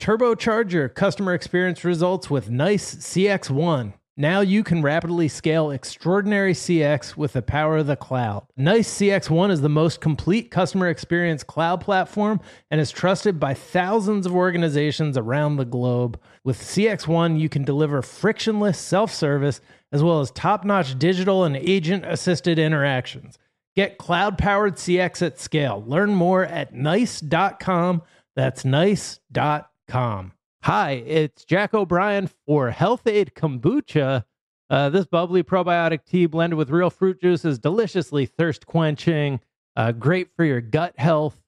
Turbocharger customer experience results with nice CX1. Now you can rapidly scale extraordinary CX with the power of the cloud. Nice CX1 is the most complete customer experience cloud platform and is trusted by thousands of organizations around the globe. With CX1, you can deliver frictionless self service as well as top notch digital and agent assisted interactions. Get cloud powered CX at scale. Learn more at nice.com. That's nice.com. Hi, it's Jack O'Brien for Health-Ade Kombucha. Uh, this bubbly probiotic tea blended with real fruit juice is deliciously thirst quenching, uh, great for your gut health.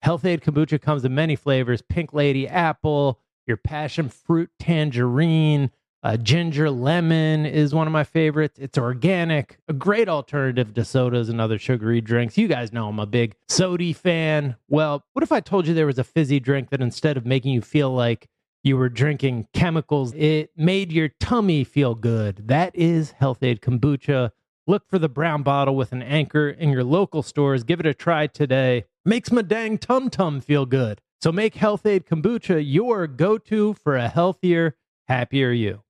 Health-Ade Kombucha comes in many flavors pink lady apple, your passion fruit tangerine, uh, ginger lemon is one of my favorites. It's organic, a great alternative to sodas and other sugary drinks. You guys know I'm a big sody fan. Well, what if I told you there was a fizzy drink that instead of making you feel like you were drinking chemicals, it made your tummy feel good? That is Health-Ade Kombucha. Look for the brown bottle with an anchor in your local stores. Give it a try today. Makes my dang tum tum feel good. So make Health-Ade Kombucha your go to for a healthier, happier you.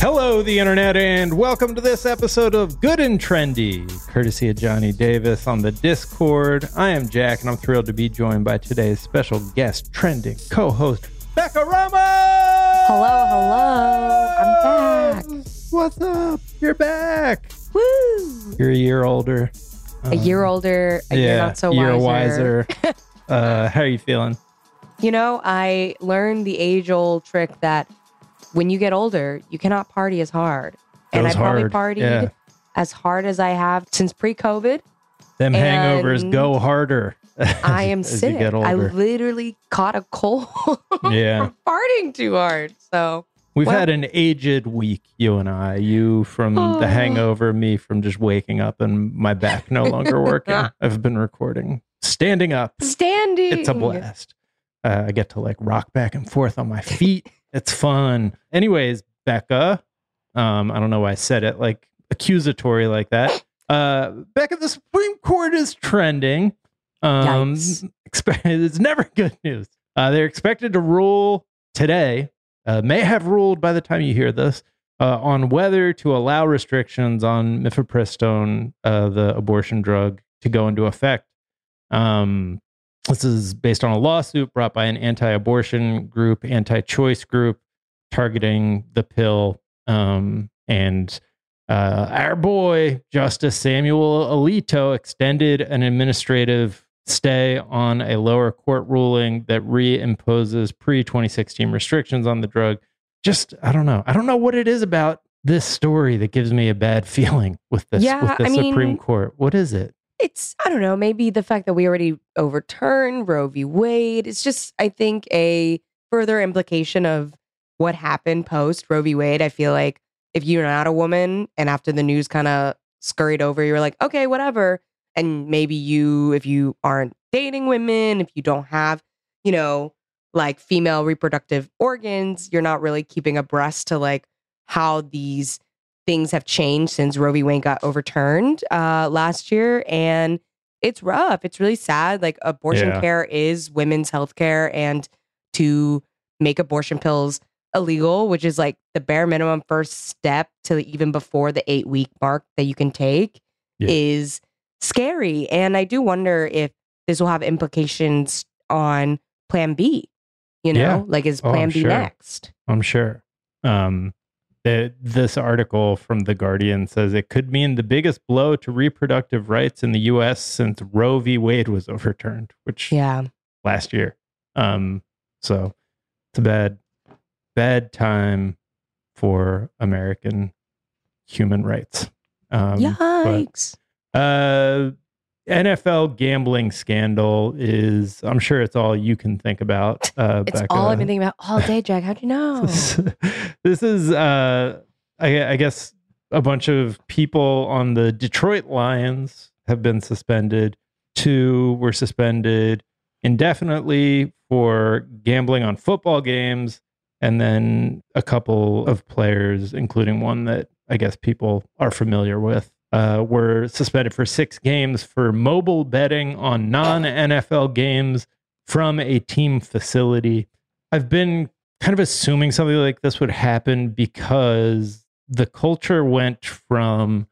Hello, the internet, and welcome to this episode of Good and Trendy, courtesy of Johnny Davis on the Discord. I am Jack, and I'm thrilled to be joined by today's special guest, trending co host, Becca Ramos! Hello, hello. I'm back. What's up? You're back. Woo! You're a year older. A year Um, older, a year not so year wiser. wiser. uh, how are you feeling? You know, I learned the age old trick that when you get older, you cannot party as hard. and I Goes probably partied yeah. as hard as I have since pre COVID. Them hangovers go harder. I am as sick. I literally caught a cold Yeah. from partying too hard. So We've Well- had an aged week, you and I. You from Oh. the hangover, me from just waking up and my back no longer working. I've been recording standing up. standing. It's a blast. Uh, I get to like rock back and forth on my feet. It's fun. Anyways, Becca, um, I don't know why I said it like accusatory like that. Uh, Becca, the Supreme Court is trending. Um, Yikes. expe- it's never good news. Uh, they're expected to rule today, uh, may have ruled by the time you hear this, uh, on whether to allow restrictions on mifepristone, uh, the abortion drug, to go into effect. Um, this is based on a lawsuit brought by an anti-abortion group, anti-choice group, targeting the pill. Um, and uh, our boy Justice Samuel Alito extended an administrative stay on a lower court ruling that reimposes pre-2016 restrictions on the drug. Just I don't know. I don't know what it is about this story that gives me a bad feeling with this Yeah, with the I mean- Supreme Court. What is it? It's I don't know, maybe the fact that we already overturned Roe v. Wade. It's just I think a further implication of what happened post Roe v. Wade. I feel like if you're not a woman and after the news kind of scurried over, you're like, okay, whatever. And maybe you, if you aren't dating women, if you don't have, you know, like female reproductive organs, you're not really keeping abreast to like how these things have changed since Roe v. Wade got overturned uh, last year, and it's rough. It's really sad. Like abortion Yeah. care is women's health care, and to make abortion pills illegal, which is like the bare minimum first step to even before the eight week mark that you can take, Yeah. is scary. And I do wonder if this will have implications on Plan B. You know, Yeah. like is Oh, plan I'm B sure. next? I'm sure. Um, this article from The Guardian says it could mean the biggest blow to reproductive rights in the U.S. since Roe v. Wade was overturned, which Yeah. last year. Um, so it's a bad, bad time for American human rights. Um, Yikes. uh, NFL gambling scandal is, I'm sure it's all you can think about. Uh, It's Becca. all I've been thinking about all day, Jack. How'd you know? this is, uh, I, I guess, a bunch of people on the Detroit Lions have been suspended. Two were suspended indefinitely for gambling on football games. And then a couple of players, including one that I guess people are familiar with, uh, were suspended for six games for mobile betting on non NFL games from a team facility. I've been kind of assuming something like this would happen because the culture went from,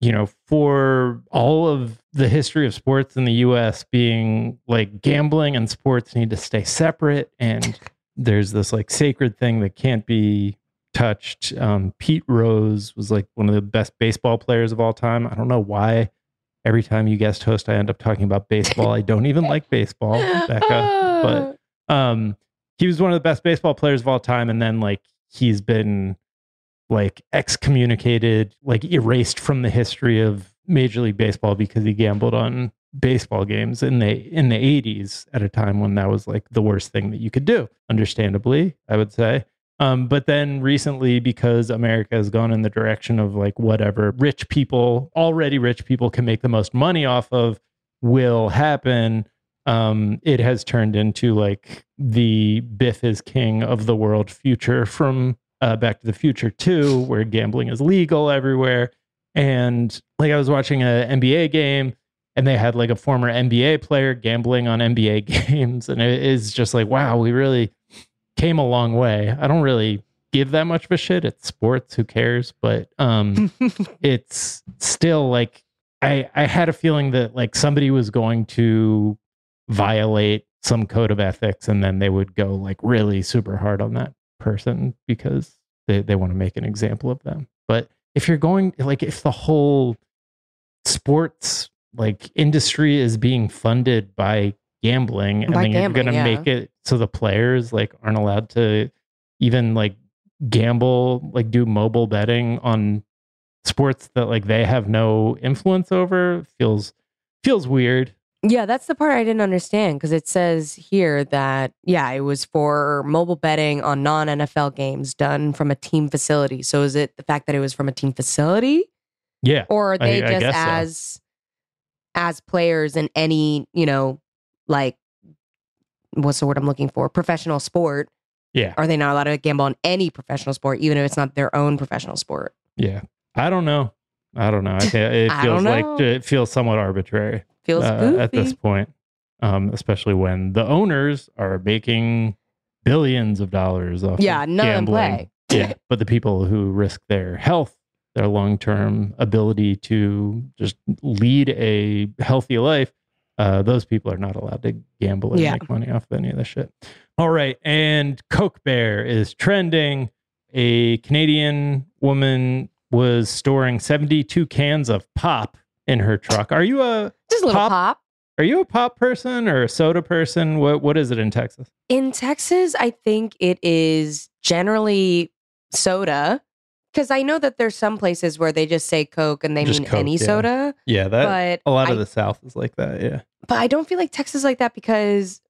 you know, for all of the history of sports in the US being like gambling and sports need to stay separate. And there's this like sacred thing that can't be touched. Um, Pete Rose was like one of the best baseball players of all time. I don't know why. Every time you guest host, I end up talking about baseball. I don't even like baseball, Becca but um he was one of the best baseball players of all time and then like he's been like excommunicated like erased from the history of major league baseball because he gambled on baseball games in the in the 80s at a time when that was like the worst thing that you could do understandably i would say um, but then recently because america has gone in the direction of like whatever rich people already rich people can make the most money off of will happen um, it has turned into like the Biff is king of the world future from uh, Back to the Future 2, where gambling is legal everywhere. And like I was watching an NBA game and they had like a former NBA player gambling on NBA games. And it is just like, wow, we really came a long way. I don't really give that much of a shit. It's sports, who cares? But um it's still like I I had a feeling that like somebody was going to violate some code of ethics and then they would go like really super hard on that person because they, they want to make an example of them. But if you're going like if the whole sports like industry is being funded by gambling and By then you're gonna yeah. make it so the players like aren't allowed to even like gamble like do mobile betting on sports that like they have no influence over feels feels weird Yeah, that's the part I didn't understand because it says here that, yeah, it was for mobile betting on non NFL games done from a team facility. So is it the fact that it was from a team facility yeah or are they I just so. as as players in any, you know, like what's the word I'm looking for? Professional sport. yeah Are they not allowed to gamble on any professional sport, even if it's not their own professional sport? yeah i don't know i don't know it I feels like it feels somewhat arbitrary Feels uh, goofy. at this point um especially when the owners are making billions of dollars off yeah, of none gambling. play. yeah but the people who risk their health their long-term ability to just lead a healthy life uh, those people are not allowed to gamble and Yeah. make money off of any of this shit. All right and coke bear is trending. A canadian woman was storing 72 cans of pop in her truck. Are you a Just a little Pop- pop. are you a pop person or a soda person? What what is it in texas? In Texas, I think it is generally soda because I know that there's some places where they just say Coke and they Just mean Coke, any yeah. soda. yeah that but a lot I, of the south is like that yeah but I don't feel like Texas is like that because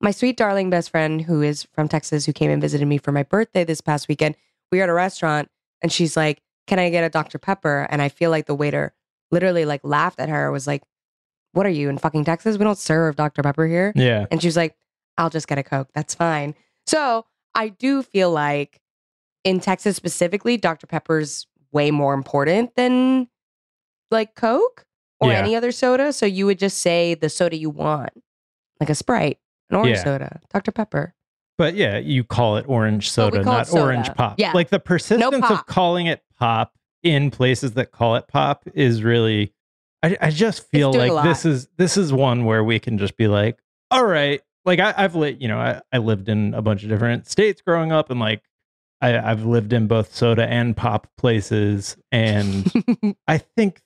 my sweet darling best friend who is from Texas who came and visited me for my birthday this past weekend, we were at a restaurant and she's like, "Can I get a Dr Pepper?" And I feel like the waiter literally like laughed at her was like, "What are you in fucking Texas? We don't serve Dr Pepper here." yeah And she was like, I'll just get a Coke. That's fine. So I do feel like in Texas specifically, Dr. Pepper's way more important than like Coke or Yeah. any other soda. So you would just say the soda you want, like a Sprite, an orange Yeah. soda, Dr. Pepper. But yeah, you call it orange soda, not soda. orange pop. Yeah. Like the persistence of calling it pop in places that call it pop is really I, I just feel like this is this is one where we can just be like, all right, like I, I've lived, you know, I, I lived in a bunch of different states growing up, and like I, I've lived in both soda and pop places, and I think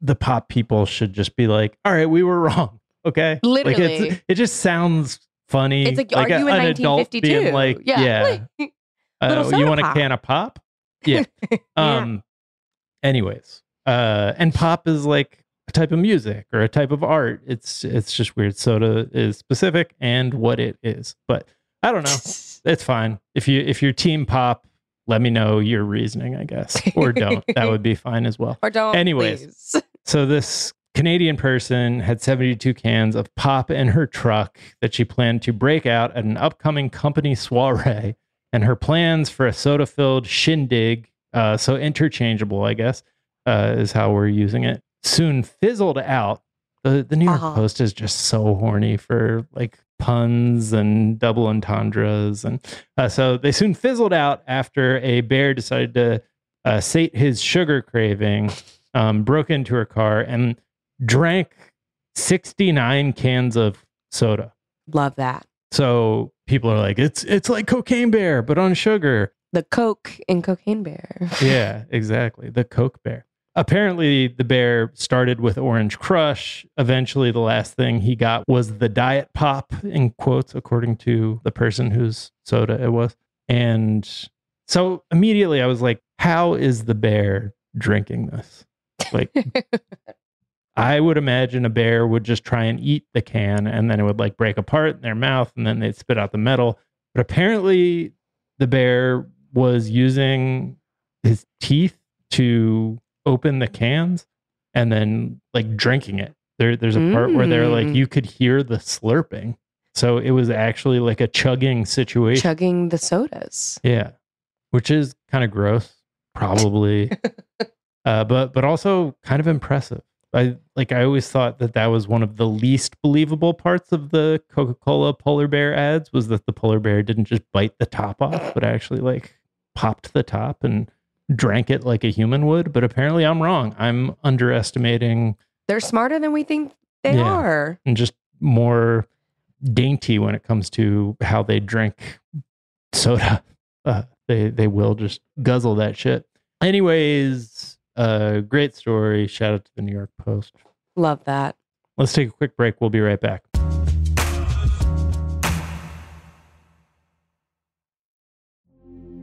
the pop people should just be like, all right, we were wrong. Okay, like Literally. it's, it just sounds funny. It's like, are a- you in an adult 1952? being like, yeah, like, uh, you want pop. a can of pop? Yeah. Yeah. Um. Anyways, uh, and pop is like a type of music or a type of art. It's it's just weird. Soda is specific and what it is, but I don't know. It's fine if you if you're team pop. Let me know your reasoning, I guess, or don't. that would be fine as well. or don't. Anyways. please. So this Canadian person had 72 cans of pop in her truck that she planned to break out at an upcoming company soiree, and her plans for a soda-filled shindig, uh, so interchangeable, I guess, uh, is how we're using it. Soon fizzled out. The the New York Uh-huh. Post is just so horny for like puns and double entendres, and uh, so they soon fizzled out after a bear decided to uh, sate his sugar craving um, broke into her car and drank 69 cans of soda. Love that. So people are like, it's it's like cocaine bear, but on sugar. The Coke in Cocaine Bear. Yeah, exactly. The Coke bear. Apparently, the bear started with Orange Crush. Eventually, the last thing he got was the Diet Pop, in quotes, according to the person whose soda it was. And so immediately I was like, how is the bear drinking this? Like, I would imagine a bear would just try and eat the can and then it would like break apart in their mouth and then they'd spit out the metal. But apparently, the bear was using his teeth to open the cans and then like drinking it. There, there's a part where they're like, Mm. you could hear the slurping. So it was actually like a chugging situation. Chugging the sodas. Yeah, which is kind of gross, probably, uh, but but also kind of impressive. I like. I always thought that that was one of the least believable parts of the Coca Cola polar bear ads was that the polar bear didn't just bite the top off, but actually like popped the top and drank it like a human would. But apparently, I'm wrong. I'm underestimating They're smarter than we think they Yeah. are. and just more dainty when it comes to how they drink soda. Uh, they they will just guzzle that shit. Anyways, uh, great story. Shout out to the New York Post. Love that. Let's take a quick break. We'll be right back.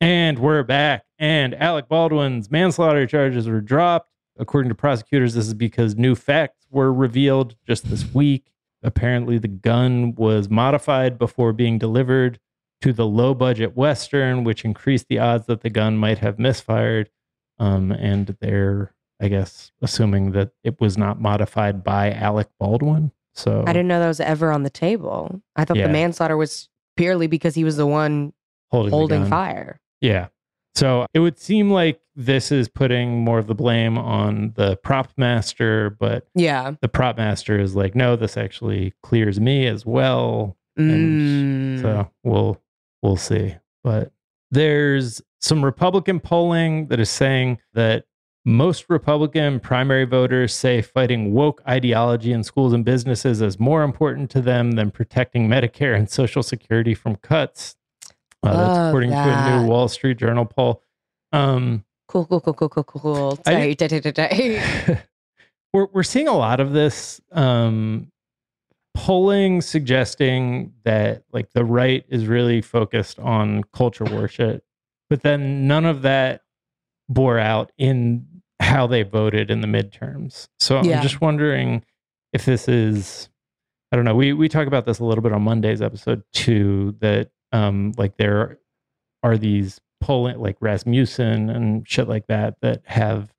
And we're back. And Alec Baldwin's manslaughter charges were dropped. According to prosecutors, this is because new facts were revealed just this week. Apparently, the gun was modified before being delivered to the low budget Western, which increased the odds that the gun might have misfired. Um, and they're, I guess, assuming that it was not modified by Alec Baldwin. So I didn't know that was ever on the table. I thought Yeah. the manslaughter was purely because he was the one holding, holding fire. Yeah. So it would seem like this is putting more of the blame on the prop master, but Yeah. the prop master is like, no, this actually clears me as well. And Mm. So we'll we'll see. But there's some Republican polling that is saying that most Republican primary voters say fighting woke ideology in schools and businesses is more important to them than protecting Medicare and Social Security from cuts. Uh, that's according to a new Wall Street Journal poll. Um, Cool, cool, cool, cool, cool, cool. I Tight, tight, tight, tight, tight. we're we're seeing a lot of this um, polling suggesting that like the right is really focused on culture worship, but then none of that bore out in how they voted in the midterms. So I'm just wondering if this is I don't know. We we talk about this a little bit on Monday's episode too. That um like there are these polling like Rasmussen and shit like that that have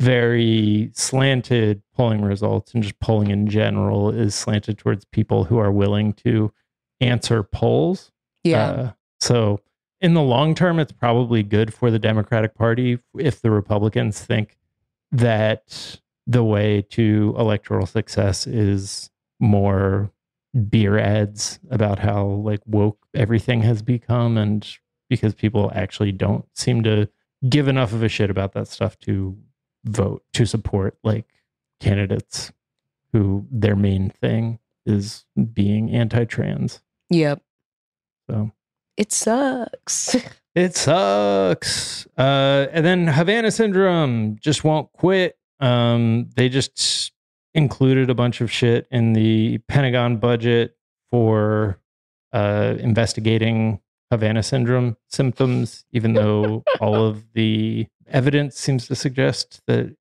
very slanted polling results and just polling in general is slanted towards people who are willing to answer polls. Yeah. Uh, so in the long term, it's probably good for the Democratic Party if the Republicans think that the way to electoral success is more beer ads about how like woke everything has become and because people actually don't seem to give enough of a shit about that stuff to vote to support like candidates who their main thing is being anti-trans yep. so It sucks. it sucks. Uh, and then Havana syndrome just won't quit. Um, they just included a bunch of shit in the Pentagon budget for uh, investigating Havana syndrome symptoms, even though all of the evidence seems to suggest that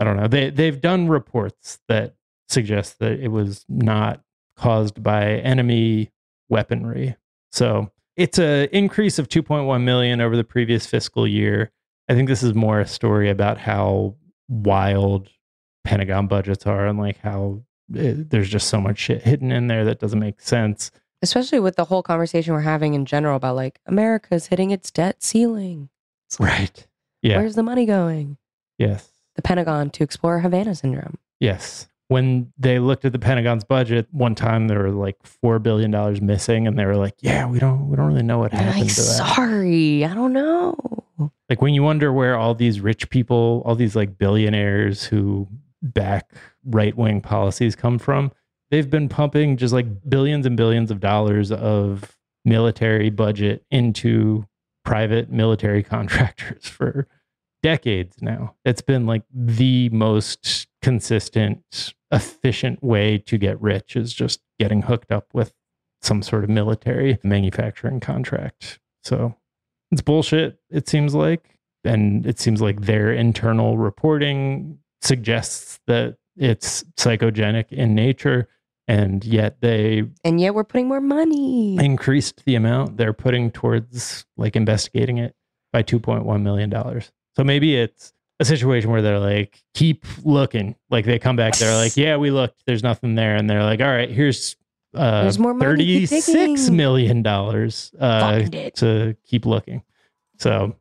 I don't know. They they've done reports that suggest that it was not caused by enemy weaponry. So it's a increase of 2.1 million over the previous fiscal year. I think this is more a story about how wild Pentagon budgets are and like how eh, there's just so much shit hidden in there that doesn't make sense. Especially with the whole conversation we're having in general about like America's hitting its debt ceiling. It's like, Right. Yeah. Where's the money going? yes. The Pentagon to explore Havana syndrome. Yes. When they looked at the Pentagon's budget, one time there were like four billion dollars missing, and they were like, "Yeah, we don't, we don't really know what happened that." sorry. I don't know. like when you wonder where all these rich people, all these like billionaires who back right wing policies come from, they've been pumping just like billions and billions of dollars of military budget into private military contractors for decades now. It's been like the most consistent, efficient way to get rich is just getting hooked up with some sort of military manufacturing contract. So it's bullshit, it seems like. And it seems like their internal reporting suggests that it's psychogenic in nature. And yet they And yet we're putting more money. increased the amount they're putting towards like investigating it by $2.1 million. So maybe it's a situation where they're like, keep looking. Like they come back, they're like, yeah, we looked, there's nothing there. And they're like, all right, here's uh, There's more money. Keep thirty-six digging. million dollars uh, to keep looking. So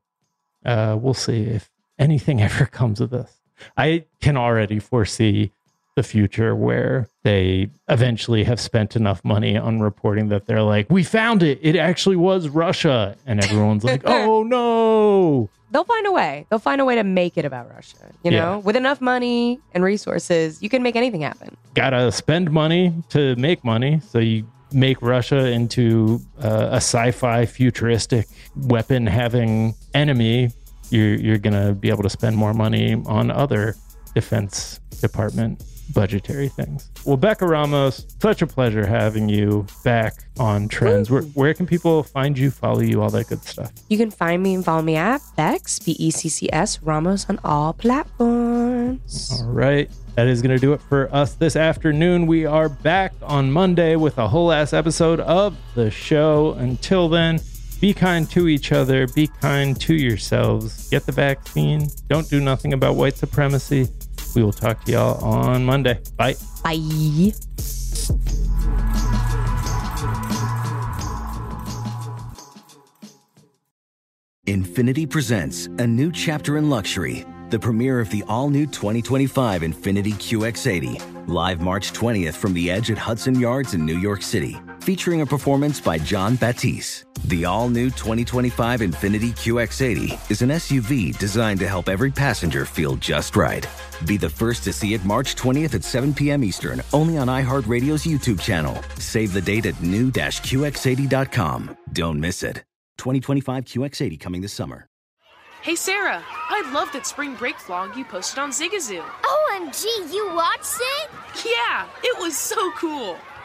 uh, we'll see if anything ever comes of this. I can already foresee the future where they eventually have spent enough money on reporting that they're like, "We found it. It actually was Russia," and everyone's like, "Oh no!" They'll find a way. They'll find a way to make it about Russia. You Yeah. know, with enough money and resources, you can make anything happen. gotta spend money to make money. So you make Russia into uh, a sci-fi futuristic weapon having enemy. You're you're gonna be able to spend more money on other defense department budgetary things. Well, Becca Ramos, such a pleasure having you back on Trends. Where, where can people find you, follow you, all that good stuff? You can find me and follow me at Bex, B E C C S, Ramos on all platforms. All right. That is going to do it for us this afternoon. We are back on Monday with a whole ass episode of the show. Until then, be kind to each other, be kind to yourselves, get the vaccine, don't do nothing about white supremacy. We will talk to y'all on Monday. Bye. Bye. Infiniti presents a new chapter in luxury, the premiere of the all new 2025 Infiniti QX80, live March 20th from the edge at Hudson Yards in New York City, featuring a performance by Jon Batiste. The all new 2025 Infiniti QX80 is an SUV designed to help every passenger feel just right. Be the first to see it March 20th at 7 p.m. Eastern, only on iHeartRadio's YouTube channel. Save the date at new-QX80.com. Don't miss it. 2025 QX80 coming this summer. Hey Sarah, I love that spring break vlog you posted on Zigazoo. OMG, you watched it? Yeah, it was so cool.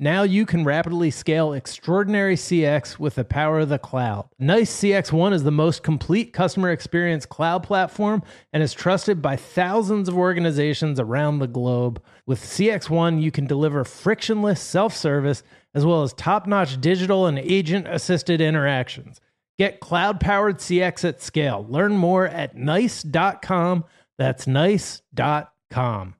Now you can rapidly scale extraordinary CX with the power of the cloud. Nice CX1 is the most complete customer experience cloud platform and is trusted by thousands of organizations around the globe. With CX1, you can deliver frictionless self service as well as top notch digital and agent assisted interactions. Get cloud powered CX at scale. Learn more at nice.com. That's nice.com.